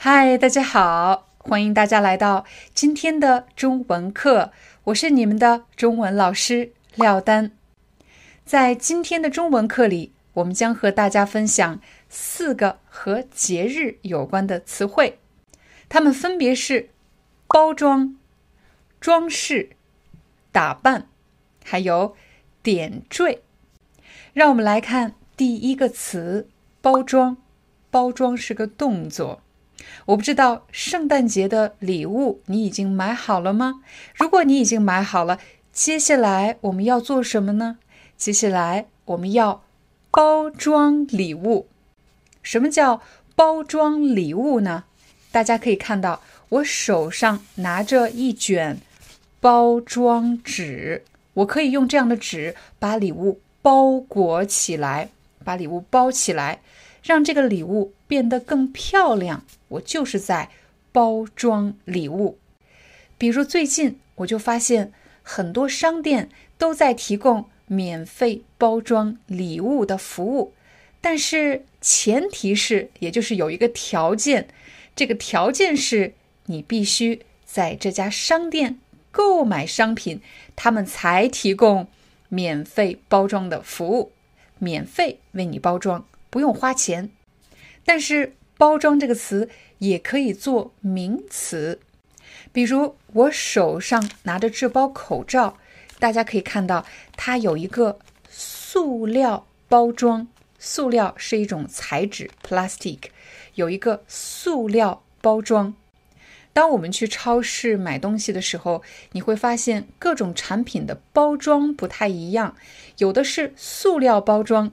嗨，大家好，欢迎大家来到今天的中文课，我是你们的中文老师廖丹。在今天的中文课里，我们将和大家分享四个和节日有关的词汇，它们分别是包装、装饰、打扮，还有点缀。让我们来看第一个词“包装”。包装是个动作。我不知道圣诞节的礼物你已经买好了吗？如果你已经买好了，接下来我们要做什么呢？接下来我们要包装礼物。什么叫包装礼物呢？大家可以看到，我手上拿着一卷包装纸，我可以用这样的纸把礼物包裹起来，把礼物包起来。让这个礼物变得更漂亮，我就是在包装礼物。比如最近我就发现很多商店都在提供免费包装礼物的服务，但是前提是，也就是有一个条件，这个条件是你必须在这家商店购买商品，他们才提供免费包装的服务，免费为你包装。不用花钱，但是“包装”这个词也可以做名词。比如我手上拿着这包口罩，大家可以看到它有一个塑料包装。塑料是一种材质，plastic，有一个塑料包装。当我们去超市买东西的时候，你会发现各种产品的包装不太一样，有的是塑料包装，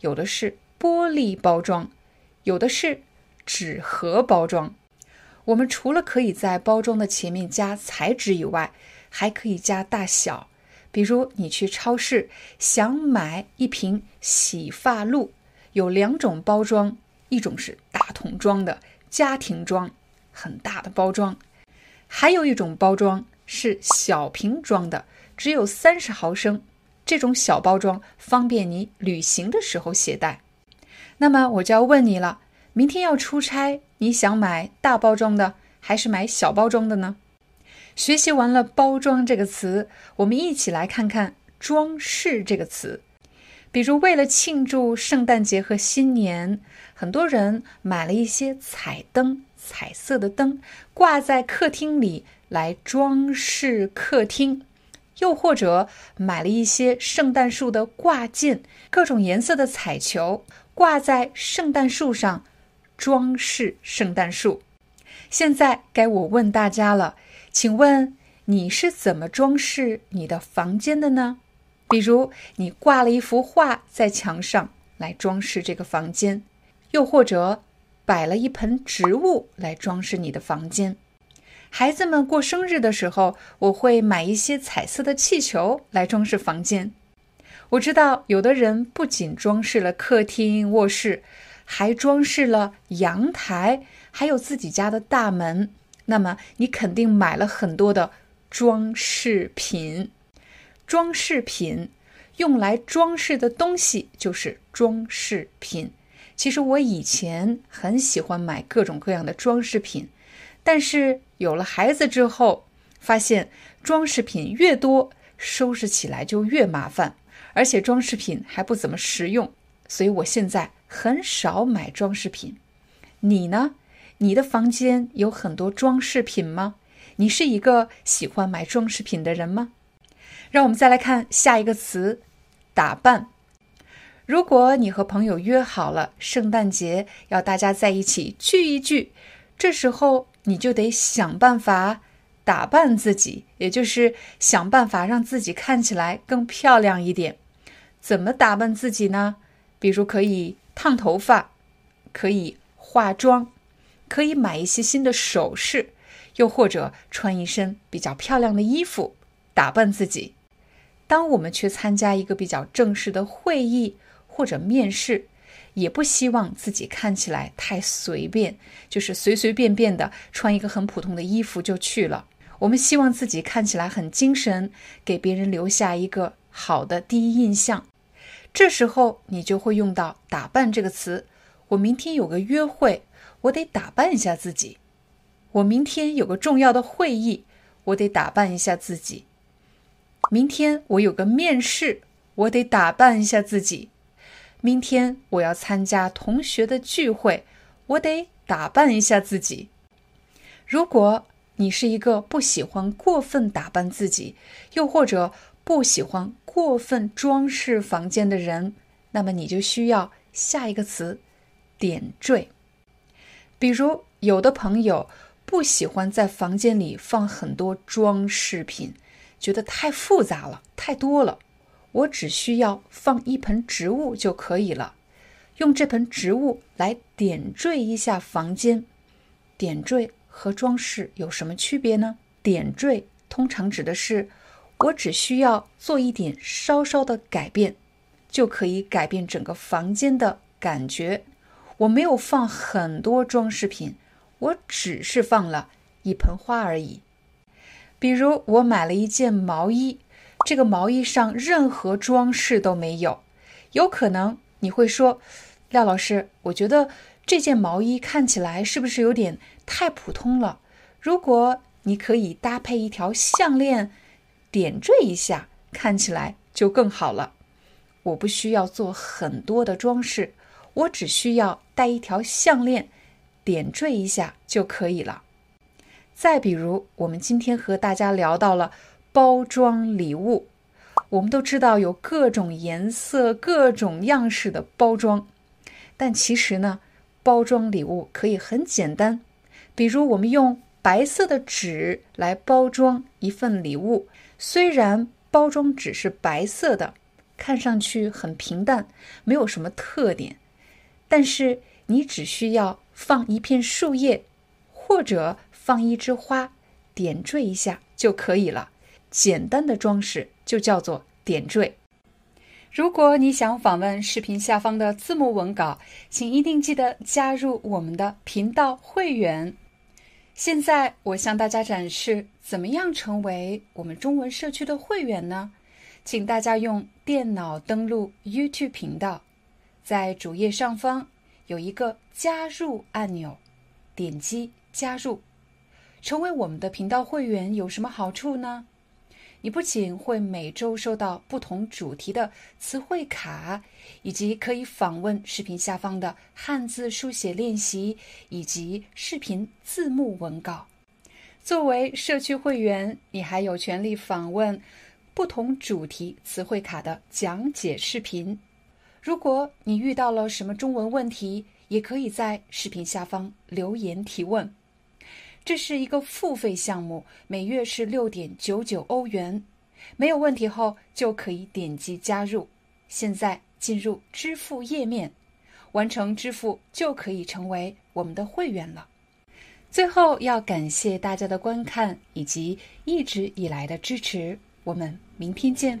有的是。玻璃包装，有的是纸盒包装。我们除了可以在包装的前面加材质以外，还可以加大小。比如你去超市想买一瓶洗发露，有两种包装，一种是大桶装的家庭装，很大的包装；还有一种包装是小瓶装的，只有三十毫升。这种小包装方便你旅行的时候携带。那么我就要问你了，明天要出差，你想买大包装的还是买小包装的呢？学习完了“包装”这个词，我们一起来看看“装饰”这个词。比如，为了庆祝圣诞节和新年，很多人买了一些彩灯、彩色的灯，挂在客厅里来装饰客厅；又或者买了一些圣诞树的挂件，各种颜色的彩球。挂在圣诞树上，装饰圣诞树。现在该我问大家了，请问你是怎么装饰你的房间的呢？比如你挂了一幅画在墙上来装饰这个房间，又或者摆了一盆植物来装饰你的房间。孩子们过生日的时候，我会买一些彩色的气球来装饰房间。我知道有的人不仅装饰了客厅、卧室，还装饰了阳台，还有自己家的大门。那么你肯定买了很多的装饰品。装饰品用来装饰的东西就是装饰品。其实我以前很喜欢买各种各样的装饰品，但是有了孩子之后，发现装饰品越多，收拾起来就越麻烦。而且装饰品还不怎么实用，所以我现在很少买装饰品。你呢？你的房间有很多装饰品吗？你是一个喜欢买装饰品的人吗？让我们再来看下一个词，打扮。如果你和朋友约好了圣诞节要大家在一起聚一聚，这时候你就得想办法打扮自己，也就是想办法让自己看起来更漂亮一点。怎么打扮自己呢？比如可以烫头发，可以化妆，可以买一些新的首饰，又或者穿一身比较漂亮的衣服，打扮自己。当我们去参加一个比较正式的会议或者面试，也不希望自己看起来太随便，就是随随便便的穿一个很普通的衣服就去了。我们希望自己看起来很精神，给别人留下一个好的第一印象。这时候你就会用到“打扮”这个词。我明天有个约会，我得打扮一下自己。我明天有个重要的会议，我得打扮一下自己。明天我有个面试，我得打扮一下自己。明天我要参加同学的聚会，我得打扮一下自己。如果你是一个不喜欢过分打扮自己，又或者不喜欢过分装饰房间的人，那么你就需要下一个词“点缀”。比如，有的朋友不喜欢在房间里放很多装饰品，觉得太复杂了、太多了。我只需要放一盆植物就可以了，用这盆植物来点缀一下房间，点缀。和装饰有什么区别呢？点缀通常指的是我只需要做一点稍稍的改变，就可以改变整个房间的感觉。我没有放很多装饰品，我只是放了一盆花而已。比如我买了一件毛衣，这个毛衣上任何装饰都没有。有可能你会说，廖老师，我觉得。这件毛衣看起来是不是有点太普通了？如果你可以搭配一条项链，点缀一下，看起来就更好了。我不需要做很多的装饰，我只需要戴一条项链，点缀一下就可以了。再比如，我们今天和大家聊到了包装礼物，我们都知道有各种颜色、各种样式的包装，但其实呢？包装礼物可以很简单，比如我们用白色的纸来包装一份礼物。虽然包装纸是白色的，看上去很平淡，没有什么特点，但是你只需要放一片树叶，或者放一枝花，点缀一下就可以了。简单的装饰就叫做点缀。如果你想访问视频下方的字幕文稿，请一定记得加入我们的频道会员。现在我向大家展示怎么样成为我们中文社区的会员呢？请大家用电脑登录 YouTube 频道，在主页上方有一个加入按钮，点击加入，成为我们的频道会员有什么好处呢？你不仅会每周收到不同主题的词汇卡，以及可以访问视频下方的汉字书写练习以及视频字幕文稿。作为社区会员，你还有权利访问不同主题词汇卡的讲解视频。如果你遇到了什么中文问题，也可以在视频下方留言提问。这是一个付费项目，每月是六点九九欧元。没有问题后就可以点击加入。现在进入支付页面，完成支付就可以成为我们的会员了。最后要感谢大家的观看以及一直以来的支持，我们明天见。